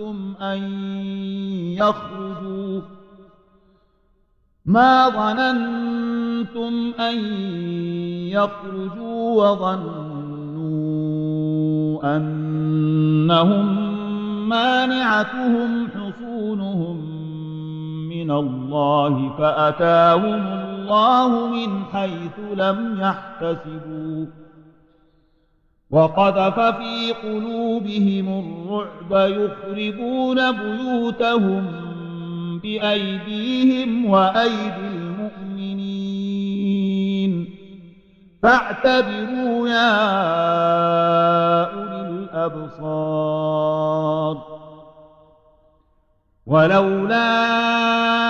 ظننتم أن يخرجوا؟ ما ظننتم أن يخرجوا وظنوا أنهم مانعتهم حصونهم من الله فأتاهم الله من حيث لم يحتسبوا وقذف في قلوبهم الرعب يخربون بيوتهم بأيديهم وأيدي المؤمنين. فاعتبروا يا أولي الأبصار. ولولا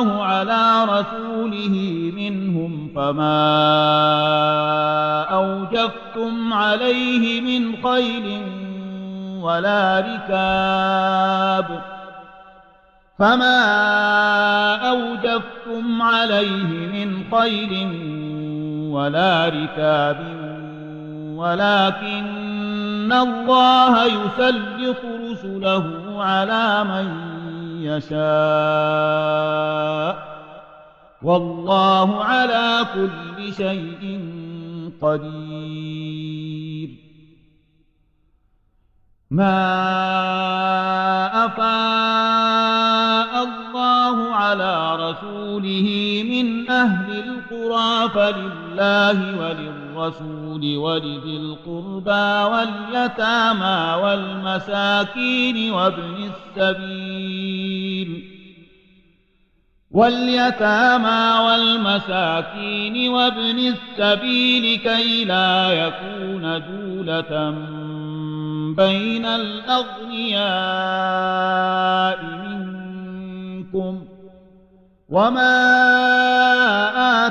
الله على رسوله منهم فما أوجفتم عليه من خيل ولا ركاب فما أوجفتم عليه من خيل ولا ركاب ولكن الله يسلط رسله على من يشاء. والله على كل شيء قدير. ما أفاء الله على رسوله من أهل القرى فلله وللرسول ولذي القربى واليتامى والمساكين وابن السبيل واليتامى والمساكين وابن السبيل كي لا يكون دولة بين الأغنياء منكم وما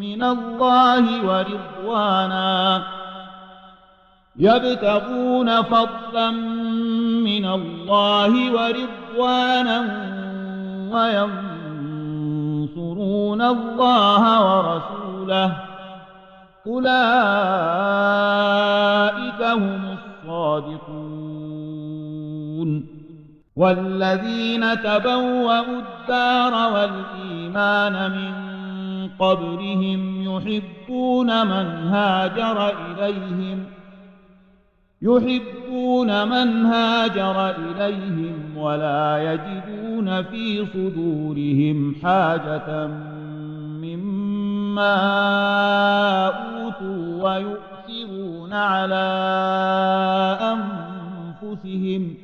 من الله ورضوانا. يبتغون فضلا من الله ورضوانا وينصرون الله ورسوله. أولئك هم الصادقون. والذين تبوأوا الدار والإيمان من قبلهم يحبون من هاجر إليهم يحبون من هاجر إليهم ولا يجدون في صدورهم حاجة مما أوتوا ويؤثرون على أنفسهم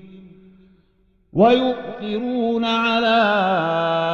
ويؤثرون على أنفسهم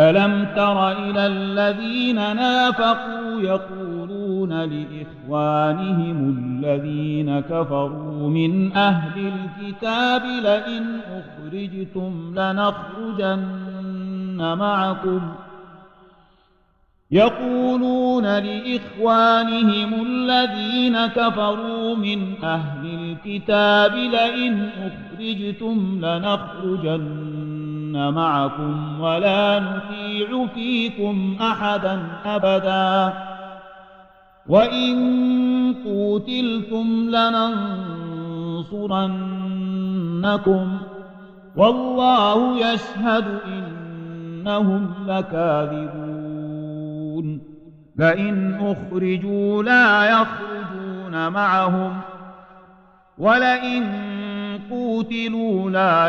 ألم تر إلى الذين نافقوا يقولون لإخوانهم الذين كفروا من أهل الكتاب لئن أخرجتم لنخرجن معكم ۖ يقولون لإخوانهم الذين كفروا من أهل الكتاب لئن أخرجتم لنخرجن معكم ولا نطيع فيكم أحدا أبدا. وإن قوتلتم لننصرنكم والله يشهد إنهم لكاذبون. فإن أخرجوا لا يخرجون معهم ولئن قوتلوا لا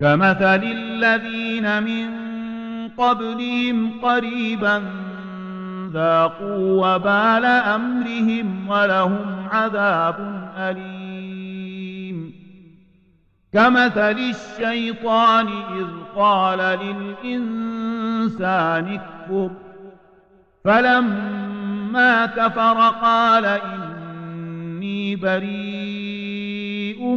كمثل الذين من قبلهم قريبا ذاقوا وبال أمرهم ولهم عذاب أليم. كمثل الشيطان إذ قال للإنسان اكفر فلما كفر قال إني بريء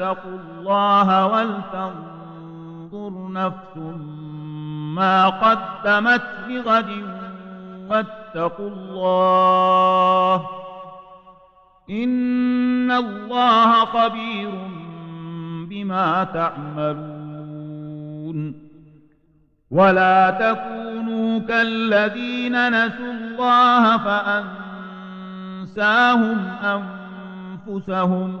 آمنوا اتقوا الله ولتنظر نفس ما قدمت لغد واتقوا الله إن الله خبير بما تعملون ولا تكونوا كالذين نسوا الله فأنساهم أنفسهم